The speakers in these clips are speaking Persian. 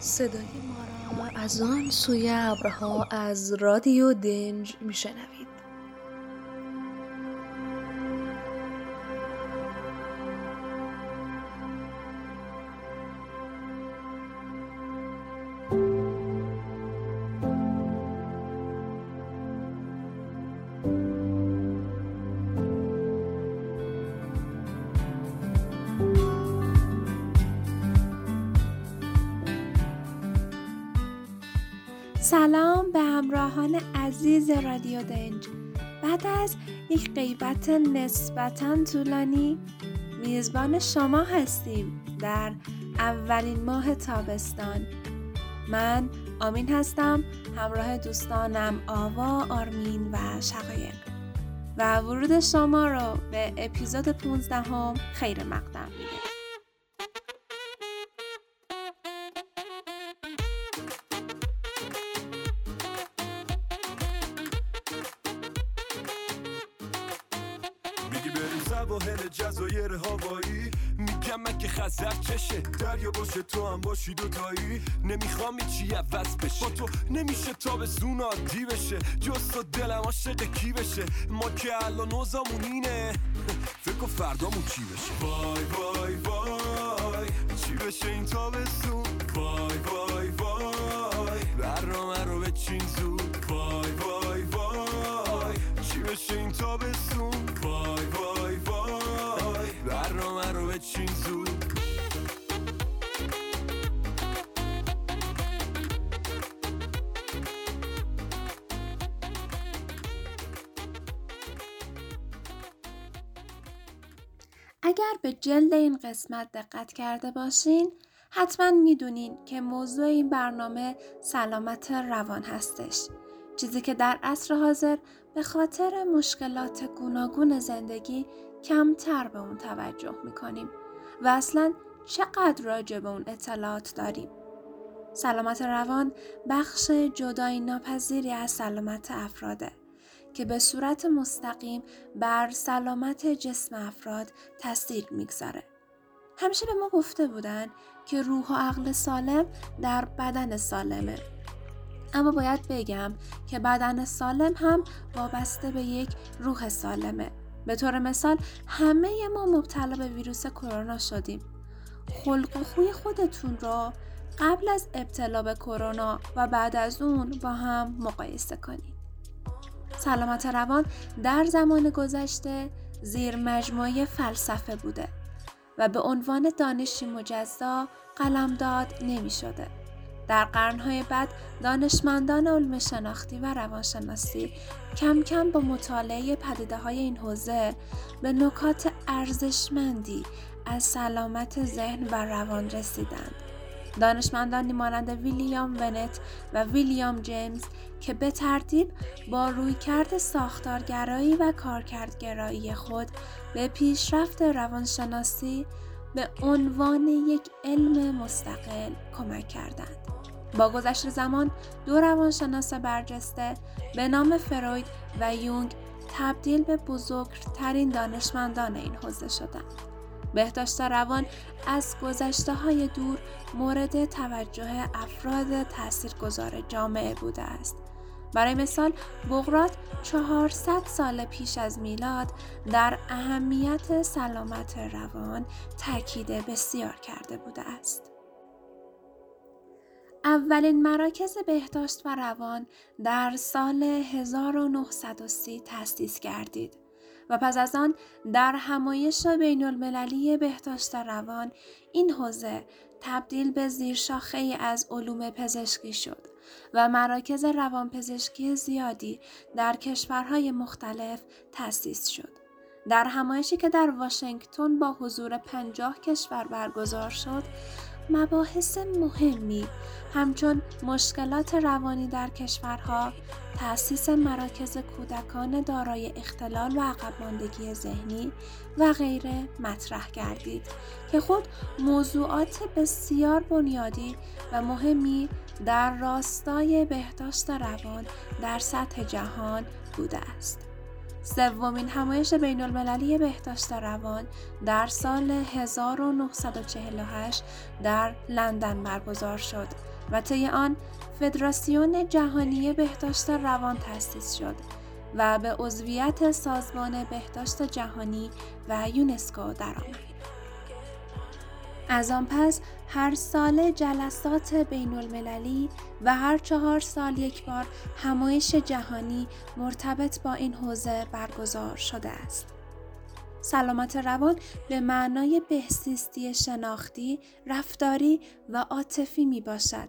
صدای ما را از آن سوی ابرها از رادیو دنج میشنوید. همراهان عزیز رادیو دنج. بعد از یک غیبت نسبتا طولانی میزبان شما هستیم در اولین ماه تابستان. من آمین هستم همراه دوستانم آوا، آرمین و شقایق. و ورود شما رو به اپیزود 15 هم خیر مقدم میگه. دریا باشه تو هم باشی دوتایی. نمی‌خوام چی عوض بشه. با تو نمیشه تا به زون عادی بشه. جست و دلم عاشق کی بشه. ما که الان نوزامون اینه. فکر فردامون چی بشه. وای وای وای. چی بشه این تابستون؟ وای وای وای. برنامه رو به چین زود. اگر به جلد این قسمت دقت کرده باشین حتما می‌دونین که موضوع این برنامه سلامت روان هستش. چیزی که در عصر حاضر به خاطر مشکلات گوناگون زندگی کمتر به اون توجه می‌کنیم و اصلا چقدر راجع به اون اطلاعات داریم. سلامت روان بخش جدایی ناپذیری از سلامت افراده. که به صورت مستقیم بر سلامت جسم افراد تاثیر می‌گذاره. همیشه به ما گفته بودن که روح و عقل سالم در بدن سالمه. اما باید بگم که بدن سالم هم وابسته به یک روح سالمه. به طور مثال همه ما مبتلا به ویروس کرونا شدیم. خلق و خوی خودتون را قبل از ابتلا به کرونا و بعد از اون با هم مقایسه کنید. سلامت روان در زمان گذشته زیر مجموعه فلسفه بوده و به عنوان دانشی مجزا قلمداد نمی شده. در قرنهای بعد دانشمندان علم شناختی و روانشناسی کم کم با مطالعه پدیده های این حوزه به نکات ارزشمندی از سلامت ذهن و روان رسیدند. دانشمندانی مانند ویلیام ونت و ویلیام جیمز که به ترتیب با رویکرد ساختارگرایی و کارکردگرایی خود به پیشرفت روانشناسی به عنوان یک علم مستقل کمک کردند. با گذشت زمان دو روانشناس برجسته به نام فروید و یونگ تبدیل به بزرگترین دانشمندان این حوزه شدند. بهداشت روان از گذشته های دور مورد توجه افراد تاثیرگذار جامعه بوده است. برای مثال بغرات 400 سال پیش از میلاد در اهمیت سلامت روان تاکید بسیار کرده بوده است. اولین مراکز بهداشت و روان در سال 1930 تأسیس گردید. و پس از آن در همایش بین المللی بهداشت روان این حوزه تبدیل به زیرشاخه ای از علوم پزشکی شد و مراکز روانپزشکی زیادی در کشورهای مختلف تأسیس شد. در همایشی که در واشنگتن با حضور پنجاه کشور برگزار شد، مباحث مهمی همچون مشکلات روانی در کشورها، تأسیس مراکز کودکان دارای اختلال و عقب ماندگی ذهنی و غیره مطرح گردید که خود موضوعات بسیار بنیادی و مهمی در راستای بهداشت روان در سطح جهان بوده است. سومین همایش بین المللی بهداشت روان در سال 1948 در لندن برگزار شد و طی آن فدراسیون جهانی بهداشت روان تأسیس شد و به عضویت سازمان بهداشت جهانی و یونسکو درآمد. از آن پس هر سال جلسات بین المللی و هر چهار سال یک بار همایش جهانی مرتبط با این حوزه برگزار شده است. سلامت روان به معنای بهزیستی شناختی، رفتاری و عاطفی می باشد.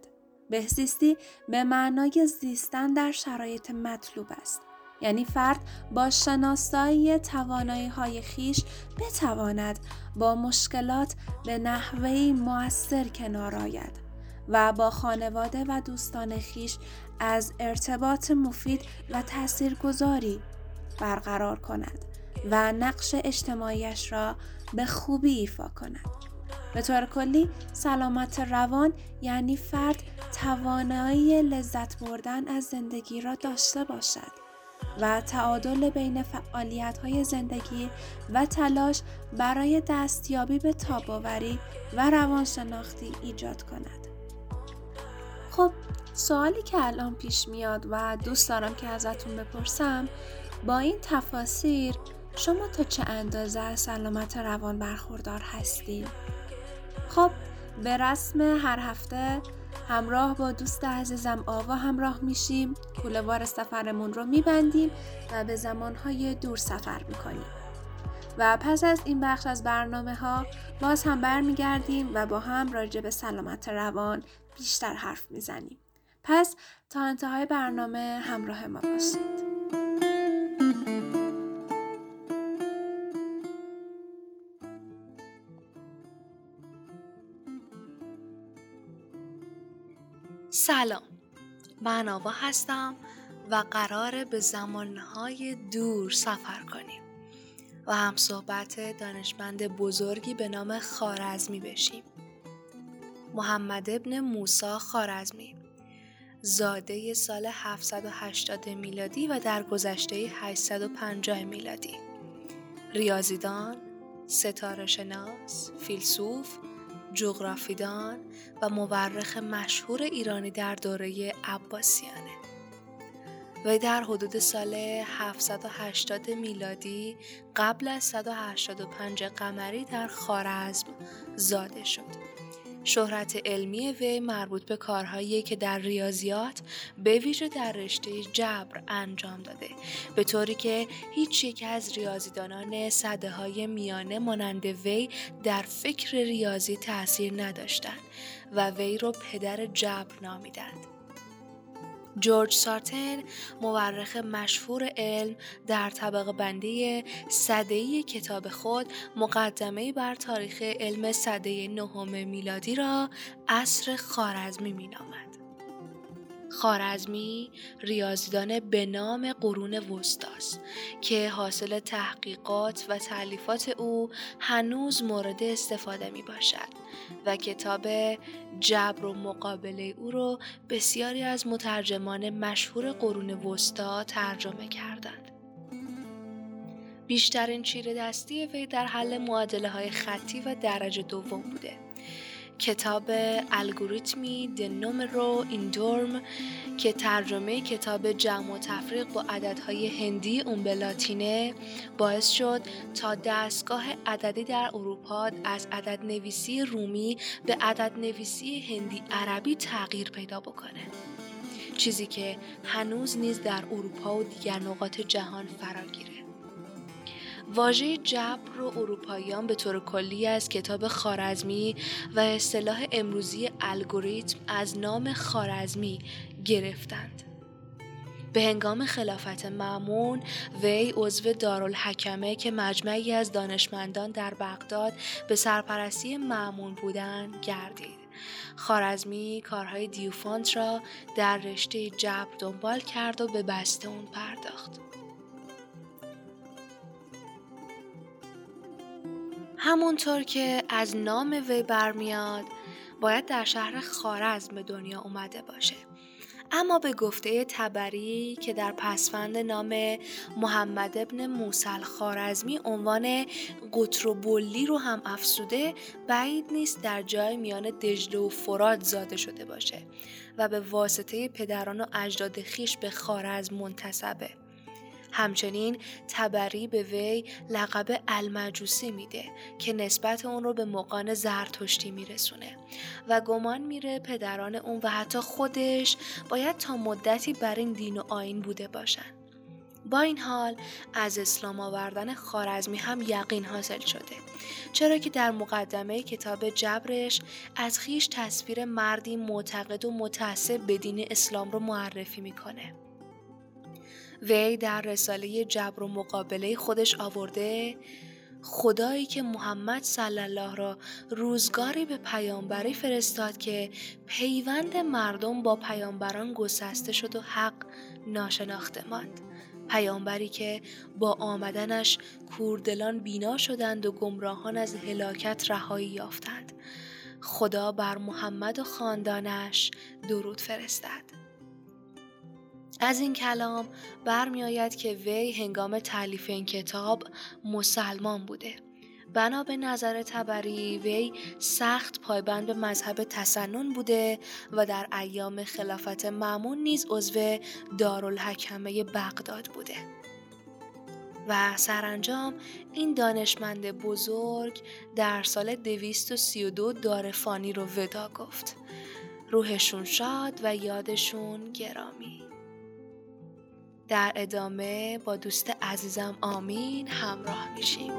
بهزیستی به معنای زیستن در شرایط مطلوب است. یعنی فرد با شناسایی توانایی های خیش بتواند با مشکلات به نحوه موثر کنار آید و با خانواده و دوستان خیش از ارتباط مفید و تاثیرگذاری برقرار کند و نقش اجتماعیش را به خوبی ایفا کند. به طور کلی سلامت روان یعنی فرد توانایی لذت بردن از زندگی را داشته باشد و تعادل بین فعالیت های زندگی و تلاش برای دستیابی به تاباوری و روانشناختی ایجاد کند. خب سوالی که الان پیش میاد و دوست دارم که ازتون بپرسم با این تفاسیر شما تا چه اندازه از سلامت روان برخوردار هستید؟ خب به رسم هر هفته همراه با دوست عزیزم آوا همراه میشیم. کولوار سفرمون رو میبندیم و به زمانهای دور سفر می‌کنیم. و پس از این بخش از برنامه ها باز هم برمیگردیم و با هم راجع به سلامت روان بیشتر حرف می‌زنیم. پس تا انتهای برنامه همراه ما باشید. سلام من آوا هستم و قرار به زمانهای دور سفر کنیم و هم صحبت دانشمند بزرگی به نام خارزمی بشیم. محمد ابن موسا خارزمی زاده سال 780 میلادی و در گذشته 850 میلادی. ریاضیدان، ستاره شناس، فیلسوف جغرافیدان و مورخ مشهور ایرانی در دوره عباسیانه و در حدود سال 780 میلادی قبل از 185 قمری در خارزم زاده شد. شهرت علمی وی مربوط به کارهایی که در ریاضیات به ویژه در رشته جبر انجام داده. به طوری که هیچ یک از ریاضیدانان صده های میانه مانند وی در فکر ریاضی تاثیر نداشتند و وی را پدر جبر نامیدند. جورج سارتن مورخ مشهور علم در طبقه بندی صده کتاب خود مقدمه بر تاریخ علم صده نهم میلادی را عصر خارزمی مینامد. خارزمی ریاضیدان به نام قرون وسطاست که حاصل تحقیقات و تعلیفات او هنوز مورد استفاده می باشد و کتاب جبر و مقابله او را بسیاری از مترجمان مشهور قرون وسطا ترجمه کردند. بیشترین چیره دستی وی در حل معادله های خطی و درجه دوم بوده کتاب الگوریتمی د نومرو ایندورم که ترجمه کتاب جمع و تفریق با عددهای هندی اون به لاتینه باعث شد تا دستگاه عددی در اروپا از عدد نویسی رومی به عدد نویسی هندی عربی تغییر پیدا بکنه. چیزی که هنوز نیز در اروپا و دیگر نقاط جهان فراگیره واژه جبر رو اروپاییان به طور کلی از کتاب خارزمی و اصطلاح امروزی الگوریتم از نام خارزمی گرفتند. به هنگام خلافت معمون وی عضو دارالحکمه که مجمعی از دانشمندان در بغداد به سرپرستی معمون بودند گردید. خارزمی کارهای دیوفانت را در رشته جبر دنبال کرد و به بسته اون پرداخت. همونطور که از نام وی برمیاد باید در شهر خارزم به دنیا اومده باشه اما به گفته تبری که در پسفند نام محمد ابن موسل خارزمی عنوان قطربلی رو هم افسوده بعید نیست در جای میان دجله و فراد زاده شده باشه و به واسطه پدران و اجداد خیش به خارزم منتصبه. همچنین تبری به وی لقب المجوسی میده که نسبت اون رو به مقان زرتشتی میرسونه و گمان میره پدران اون و حتی خودش باید تا مدتی بر این دین و آین بوده باشن. با این حال از اسلام آوردن خارزمی هم یقین حاصل شده چرا که در مقدمه کتاب جبرش از خیش تصویر مردی معتقد و متعصب به دین اسلام رو معرفی می‌کنه وی در رساله جبر و مقابله خودش آورده خدایی که محمد صلی الله را روزگاری به پیامبری فرستاد که پیوند مردم با پیامبران گسسته شد و حق ناشناخته ماند. پیامبری که با آمدنش کوردلان بینا شدند و گمراهان از هلاکت رهایی یافتند. خدا بر محمد و خاندانش درود فرستد. از این کلام برمیآید که وی هنگام تعلیف این کتاب مسلمان بوده. بنا به نظر تبری وی سخت پایبند به مذهب تسنن بوده و در ایام خلافت معمون نیز عضو دارالحکمه بغداد بوده. و سرانجام این دانشمند بزرگ در سال 232 دارفانی رو ودا گفت. روحشون شاد و یادشون گرامی. در ادامه با دوست عزیزم آمین همراه میشیم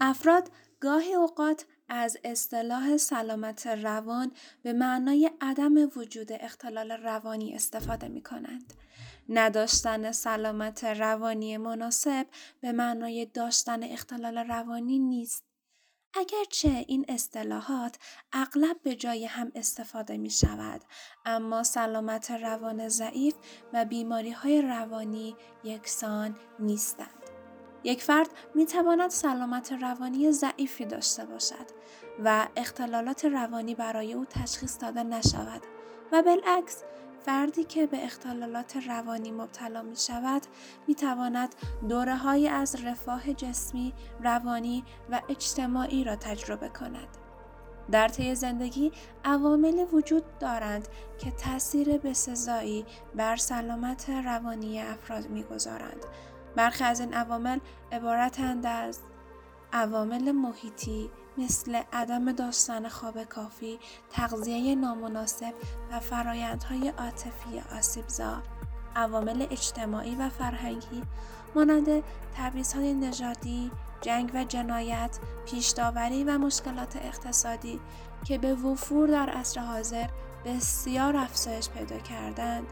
افراد گاهی اوقات از اصطلاح سلامت روان به معنای عدم وجود اختلال روانی استفاده می کنند. نداشتن سلامت روانی مناسب به معنای داشتن اختلال روانی نیست. اگرچه این اصطلاحات اغلب به جای هم استفاده می شود اما سلامت روان ضعیف و بیماری های روانی یکسان نیستند. یک فرد می تواند سلامت روانی ضعیفی داشته باشد و اختلالات روانی برای او تشخیص داده نشود و بالعکس فردی که به اختلالات روانی مبتلا می شود می تواند دوره های از رفاه جسمی، روانی و اجتماعی را تجربه کند. در طی زندگی عواملی وجود دارند که تاثیر بسزایی بر سلامت روانی افراد می‌گذارند برخی از این عوامل عبارتند از عوامل محیطی مثل عدم داشتن خواب کافی، تغذیه نامناسب و فرایندهای عاطفی آسیبزا، عوامل اجتماعی و فرهنگی مانند تبعیضهای نژادی، جنگ و جنایت، پیشداوری و مشکلات اقتصادی که به وفور در عصر حاضر بسیار افزایش پیدا کردند.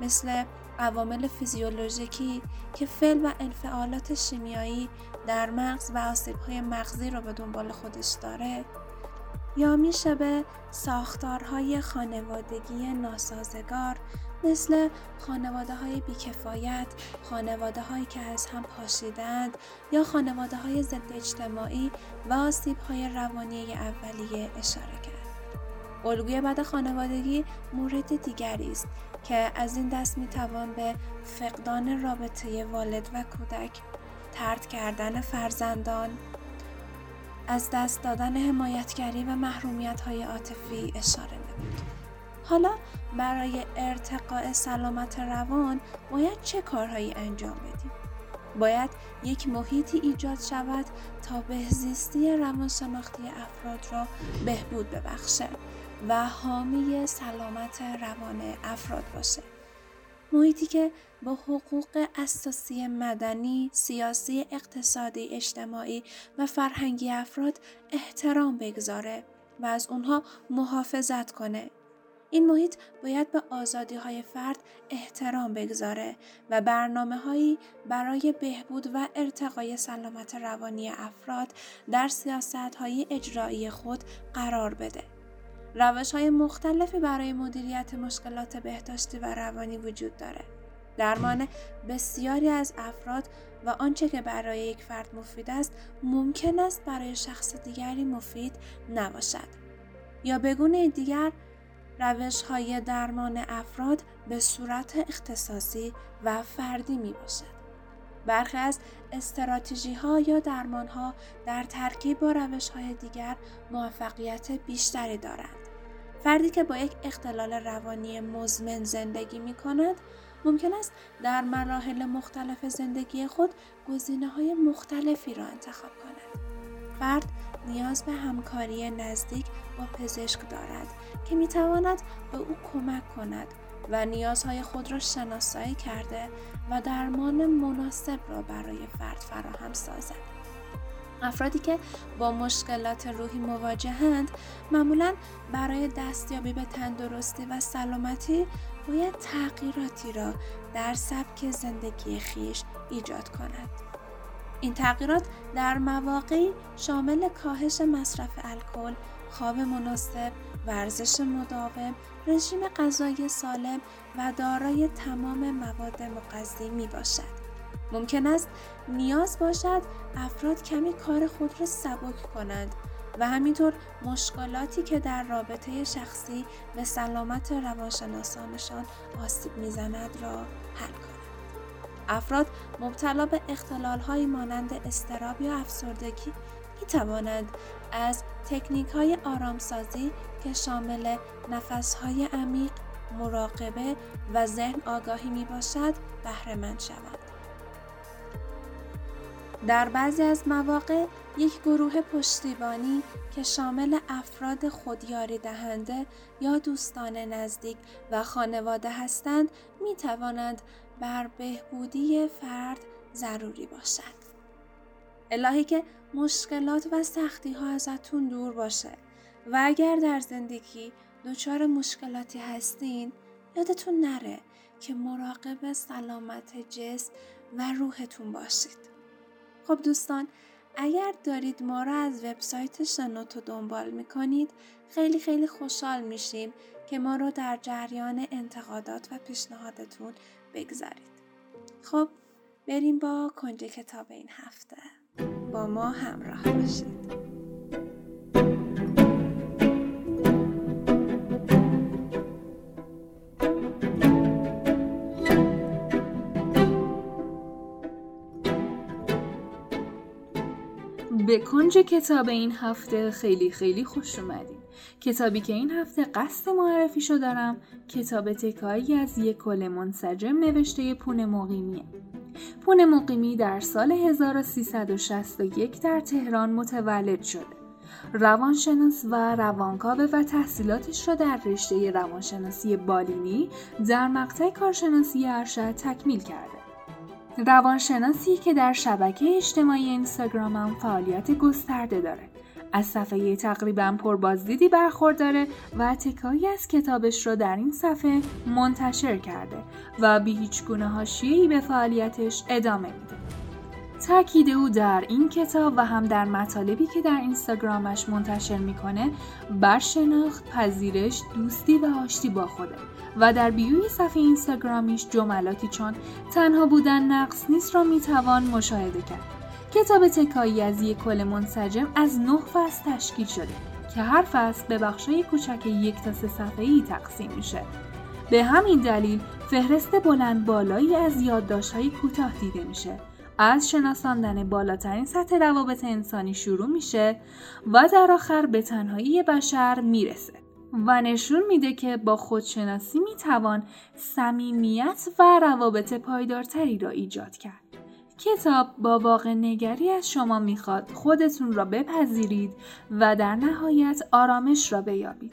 مثل عوامل فیزیولوژیکی که فعل و انفعالات شیمیایی در مغز و آسیبهای مغزی را به دنبال خودش داره یا میشه به ساختارهای خانوادگی ناسازگار مثل خانواده های بیکفایت، خانواده هایی که از هم پاشیدند یا خانواده های ضد اجتماعی و آسیب های روانی اولیه اشاره کرد. الگوی بد خانوادگی مورد دیگری است که از این دست می توان به فقدان رابطه والد و کودک، ترد کردن فرزندان، از دست دادن حمایتگری و محرومیت های عاطفی اشاره نمود. حالا برای ارتقاء سلامت روان باید چه کارهایی انجام بدیم؟ باید یک محیطی ایجاد شود تا بهزیستی روانشناختی افراد را بهبود ببخشه و حامی سلامت روان افراد باشه. محیطی که با حقوق اساسی مدنی، سیاسی، اقتصادی، اجتماعی و فرهنگی افراد احترام بگذاره و از اونها محافظت کنه. این محیط باید به آزادی های فرد احترام بگذاره و برنامه هایی برای بهبود و ارتقای سلامت روانی افراد در سیاست های اجرایی خود قرار بده. روش های مختلفی برای مدیریت مشکلات بهداشتی و روانی وجود داره. درمان بسیاری از افراد و آنچه که برای یک فرد مفید است ممکن است برای شخص دیگری مفید نباشد یا به گونه دیگر روش های درمان افراد به صورت اختصاصی و فردی می باشد. برخی از استراتژی ها یا درمان ها در ترکیب با روش های دیگر موفقیت بیشتری دارند. فردی که با یک اختلال روانی مزمن زندگی می کند ممکن است در مراحل مختلف زندگی خود گزینه های مختلفی را انتخاب کند. فرد نیاز به همکاری نزدیک با پزشک دارد که می تواند به او کمک کند و نیازهای خود را شناسایی کرده و درمان مناسب را برای فرد فراهم سازد. افرادی که با مشکلات روحی مواجهند معمولا برای دستیابی به تندرستی و سلامتی باید تغییراتی را در سبک زندگی خیش ایجاد کند. این تغییرات در مواقعی شامل کاهش مصرف الکل، خواب مناسب، ورزش مداوم، رژیم غذایی سالم و دارای تمام مواد مغذی می باشد. ممکن است نیاز باشد افراد کمی کار خود را سبک کنند و همینطور مشکلاتی که در رابطه شخصی به سلامت روانشناسانشان آسیب می‌زند را حل کنند. افراد مبتلا به اختلالهایی مانند استراب یا افسردگی می توانند از تکنیک های آرامسازی که شامل نفس های عمیق، مراقبه و ذهن آگاهی می باشد بهره. در بعضی از مواقع یک گروه پشتیبانی که شامل افراد خودیاری دهنده یا دوستان نزدیک و خانواده هستند می توانند بر بهبودی فرد ضروری باشد. الهی که مشکلات و سختی ها ازتون دور باشه و اگر در زندگی دچار مشکلاتی هستین یادتون نره که مراقب سلامت جسم و روحتون باشید. خب دوستان اگر دارید ما را از وبسایت شنوتو دنبال می‌کنید خیلی خیلی خوشحال میشیم که ما رو در جریان انتقادات و پیشنهادتون بگذارید. خب بریم با کنج کتاب این هفته. با ما همراه باشید. به کنج کتاب این هفته خیلی خیلی خوش اومدیم کتابی که این هفته قصد معرفیشو دارم کتاب تکایی از یک کل منسجم نوشته پون مقیمیه پون مقیمی در سال 1361 در تهران متولد شده روانشناس و روانکاوه و تحصیلاتش را در رشته روانشناسی بالینی در مقطع کارشناسی ارشد تکمیل کرده. روانشناسی که در شبکه اجتماعی اینستاگرام فعالیت گسترده داره. از صفحه تقریبا پربازدیدی برخورداره و تکایی از کتابش رو در این صفحه منتشر کرده و بی هیچ گونه حاشیه‌ای به فعالیتش ادامه میده. تاکید او در این کتاب و هم در مطالبی که در اینستاگرامش منتشر می‌کنه بر شناخت، پذیرش، دوستی و آشتی با خوده و در بیوی صفحه اینستاگرامیش جملاتی چون تنها بودن نقص نیست را می‌توان مشاهده کرد. کتاب تکایی از یک کل منسجم از نه فصل تشکیل شده که هر فصل به بخشای کوچک یک تا سه صفحه‌ای تقسیم میشه. به همین دلیل فهرست بلند بالایی از یادداشت‌های کوتاه دیده میشه. از شناساندن بالاترین سطح روابط انسانی شروع میشه و در آخر به تنهایی بشر می‌رسه. و نشون میده که با خودشناسی می‌توان صمیمیت و روابط پایدارتری را ایجاد کرد. کتاب با واقع نگری از شما می‌خواد خودتون را بپذیرید و در نهایت آرامش را بیابید.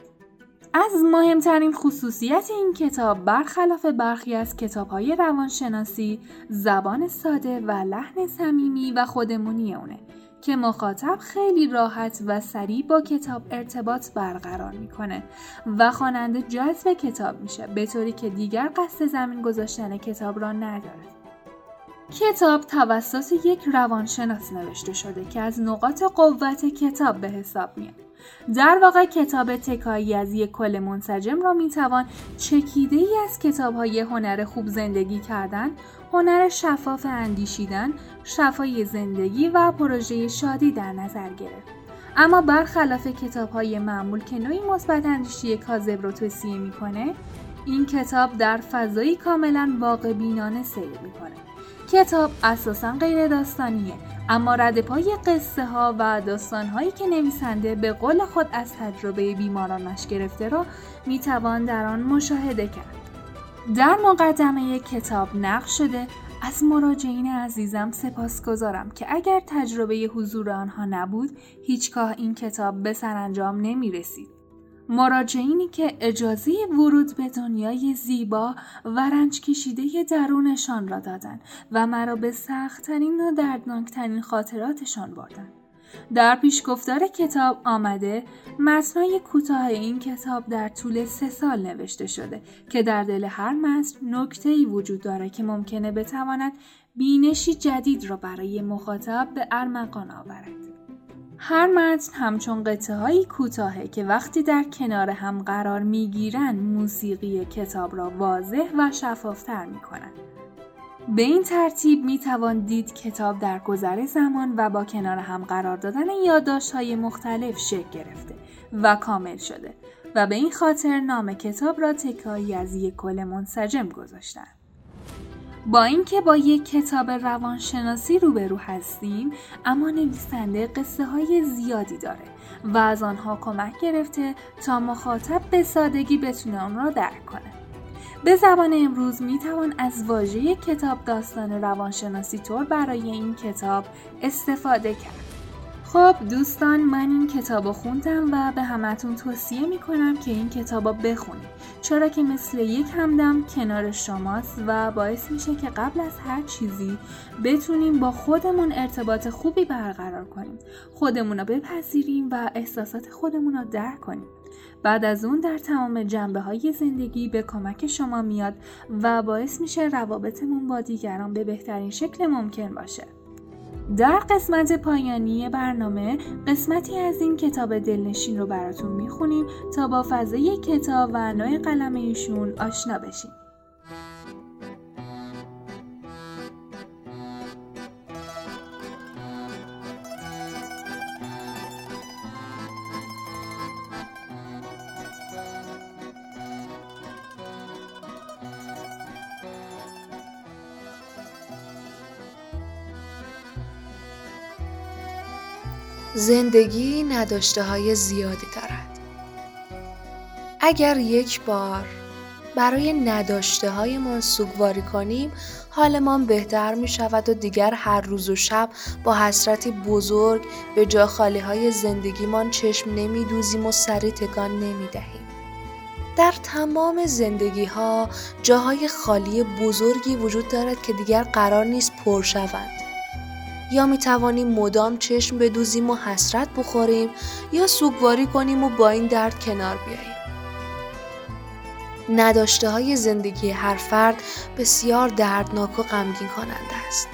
از مهمترین خصوصیت این کتاب برخلاف برخی از کتابهای روانشناسی زبان ساده و لحن صمیمی و خودمونی اونه که مخاطب خیلی راحت و سریع با کتاب ارتباط برقرار می‌کنه و خواننده جذب کتاب میشه به طوری که دیگر قصد زمین گذاشتن کتاب را نداره. کتاب توسط یک روانشناس نوشته شده که از نقاط قوت کتاب به حساب میاد در واقع کتاب تکایی از یک کل منسجم را می‌توان چکیده ای از کتاب های هنر خوب زندگی کردن، هنر شفاف اندیشیدن، شفای زندگی و پروژه شادی در نظر گرفت. اما برخلاف کتاب های معمول که نوعی مثبت اندیشی کاذب رو توصیه می‌کنه این کتاب در فضایی کاملا واقع بینانه سیر می‌کنه کتاب اساسا غیر داستانیه اما رد پای قصه ها و داستان هایی که نویسنده به قول خود از تجربه بیمارانش گرفته را می‌توان در آن مشاهده کرد در مقدمه کتاب نقش شده از مراجعین عزیزم سپاس گذارم که اگر تجربه حضور آنها نبود هیچگاه این کتاب به سرانجام نمی رسید. مراجعینی که اجازه ورود به دنیای زیبا و رنج کشیده درونشان را دادند و مرا به سختترین و دردناکترین خاطراتشان بردند. در پیشگفتار کتاب آمده متنای کوتاه این کتاب در طول سه سال نوشته شده که در دل هر متن نکته ای وجود داره که ممکنه بتواند بینشی جدید را برای مخاطب به ارمغان آورد. هر متن همچون قطعه هایی کوتاهه که وقتی در کنار هم قرار می‌گیرن موسیقی کتاب را واضح و شفافتر می‌کنن. به این ترتیب می توان دید کتاب در گذر زمان و با کنار هم قرار دادن یادداشت های مختلف شکل گرفته و کامل شده و به این خاطر نام کتاب را تکایی از یک کل منسجم گذاشتن. با اینکه با یک کتاب روانشناسی روبرو هستیم اما نویسنده قصه های زیادی داره و از آنها کمک گرفته تا مخاطب به سادگی بتونه آن را درک کنه. به زبان امروز می توان از واژه کتاب داستان روانشناسی طور برای این کتاب استفاده کرد. خب دوستان من این کتاب خوندم و به همتون توصیه می‌کنم که این کتاب بخونید. چرا که مثل یک همدم کنار شماست و باعث میشه که قبل از هر چیزی بتونیم با خودمون ارتباط خوبی برقرار کنیم. خودمون رو بپذیریم و احساسات خودمون رو درک کنیم. بعد از اون در تمام جنبه های زندگی به کمک شما میاد و باعث میشه روابطمون با دیگران به بهترین شکل ممکن باشه. در قسمت پایانی برنامه قسمتی از این کتاب دلنشین رو براتون می‌خونیم تا با فضای کتاب و نوع قلم ایشون آشنا بشیم. زندگی نداشته های زیادی دارد. اگر یک بار برای نداشته هایمان سوگواری کنیم حالمان بهتر می شود و دیگر هر روز و شب با حسرتی بزرگ به جا خالی های زندگیمان چشم نمی دوزیم و سری تکان نمی دهیم. در تمام زندگی ها جاهای خالی بزرگی وجود دارد که دیگر قرار نیست پر شوند. یا می توانیم مدام چشم بدوزیم و حسرت بخوریم یا سوگواری کنیم و با این درد کنار بیاییم. نداشته های زندگی هر فرد بسیار دردناک و غمگین کننده است.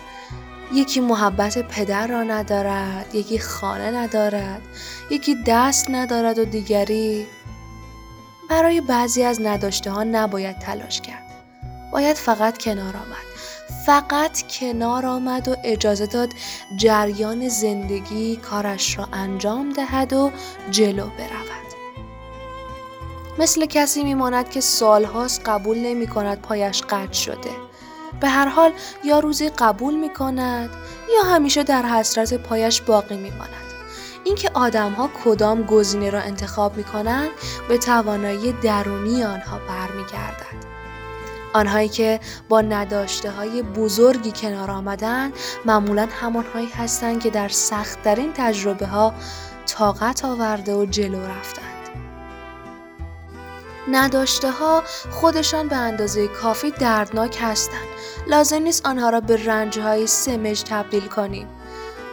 یکی محبت پدر را ندارد، یکی خانه ندارد، یکی دست ندارد و دیگری برای بعضی از نداشته ها نباید تلاش کرد. باید فقط کنار آمد. فقط کنار آمد و اجازه داد جریان زندگی کارش را انجام دهد و جلو برود. مثل کسی میماند که سالهاست قبول نمی کند پایش قطع شده. به هر حال یا روزی قبول می کند یا همیشه در حسرت پایش باقی می ماند. اینکه آدمها کدام گزینه را انتخاب می کنند به توانایی درونی آنها برمیگردد. آنهایی که با نداشته های بزرگی کنار آمدن معمولا همانهایی هستند که در سختترین تجربه ها طاقت آورده و جلو رفتند. نداشته ها خودشان به اندازه کافی دردناک هستند. لازم نیست آنها را به رنج های سمج تبدیل کنیم.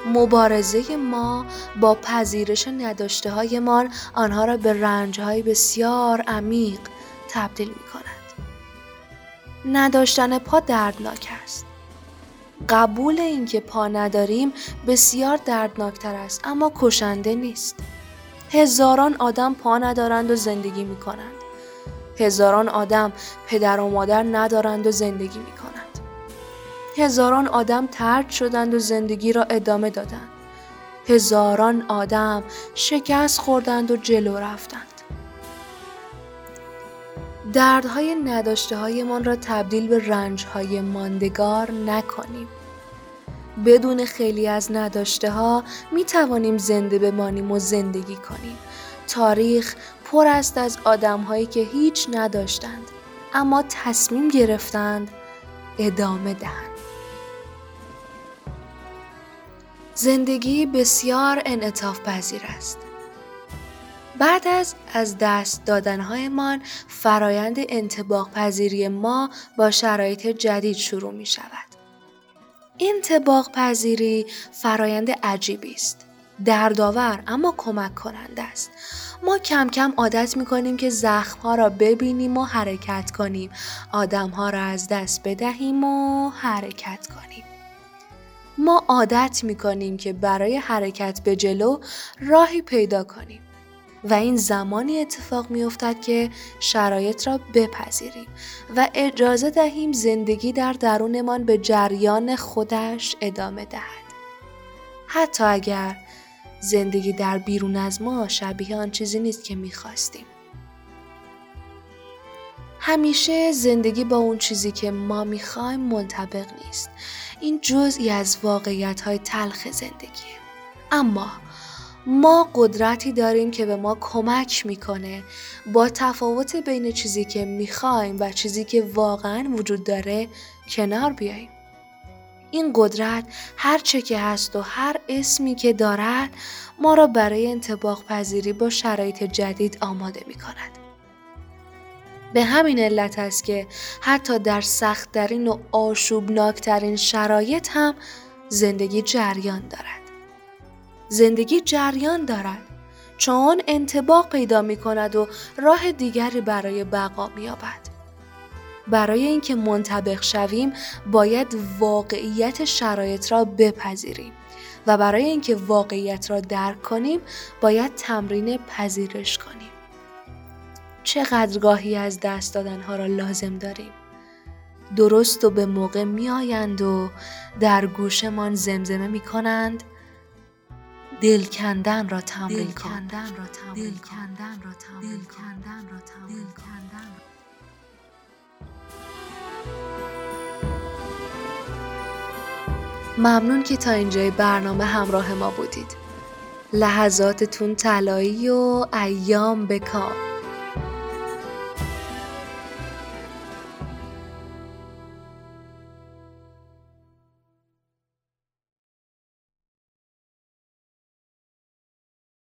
مبارزه ما با پذیرش نداشته هایمان آنها را به رنج های بسیار عمیق تبدیل می کند. نداشتن پا دردناک است. قبول اینکه پا نداریم بسیار دردناکتر است اما کشنده نیست. هزاران آدم پا ندارند و زندگی می کنند. هزاران آدم پدر و مادر ندارند و زندگی می کنند. هزاران آدم ترد شدند و زندگی را ادامه دادند. هزاران آدم شکست خوردند و جلو رفتند. دردهای نداشته هایمان را تبدیل به رنجهای ماندگار نکنیم. بدون خیلی از نداشته ها می توانیم زنده بمانیم و زندگی کنیم. تاریخ پر است از آدم هایی که هیچ نداشتند اما تصمیم گرفتند ادامه دهند. زندگی بسیار انعطاف پذیر است. بعد از از دست دادنهایمان فرایند انتباق پذیری ما با شرایط جدید شروع می شود. انتباق پذیری فرایند عجیبی است. دردآور اما کمک کننده است. ما کم کم عادت می کنیم که زخم را ببینیم و حرکت کنیم. آدم ها را از دست بدهیم و حرکت کنیم. ما عادت می کنیم که برای حرکت به جلو راهی پیدا کنیم. و این زمانی اتفاق می افتد که شرایط را بپذیریم و اجازه دهیم زندگی در درونمان به جریان خودش ادامه دهد. حتی اگر زندگی در بیرون از ما شبیه آن چیزی نیست که می خواستیم. همیشه زندگی با اون چیزی که ما می‌خوایم منطبق نیست. این جزئی از واقعیت های تلخ زندگیه. اما ما قدرتی داریم که به ما کمک می‌کنه با تفاوت بین چیزی که می‌خوایم و چیزی که واقعا وجود داره کنار بیاییم. این قدرت هر چه که هست و هر اسمی که دارد ما را برای انتباق پذیری با شرایط جدید آماده می کند. به همین علت است که حتی در سختترین و آشوبناکترین شرایط هم زندگی جریان دارد. زندگی جریان دارد چون انتباق پیدا می کند و راه دیگری برای بقا می. برای اینکه منطبق شویم باید واقعیت شرایط را بپذیریم و برای اینکه واقعیت را درک کنیم باید تمرین پذیرش کنیم. چقدر گاهی از دست دادنها را لازم داریم. درست و به موقع می آیند و در گوشمان زمزمه می کنند دل کندن را تمرین کن. دل کندن را تمرین ممنون که تا اینجای برنامه همراه ما بودید. لحظاتتون طلایی و ایام بکام.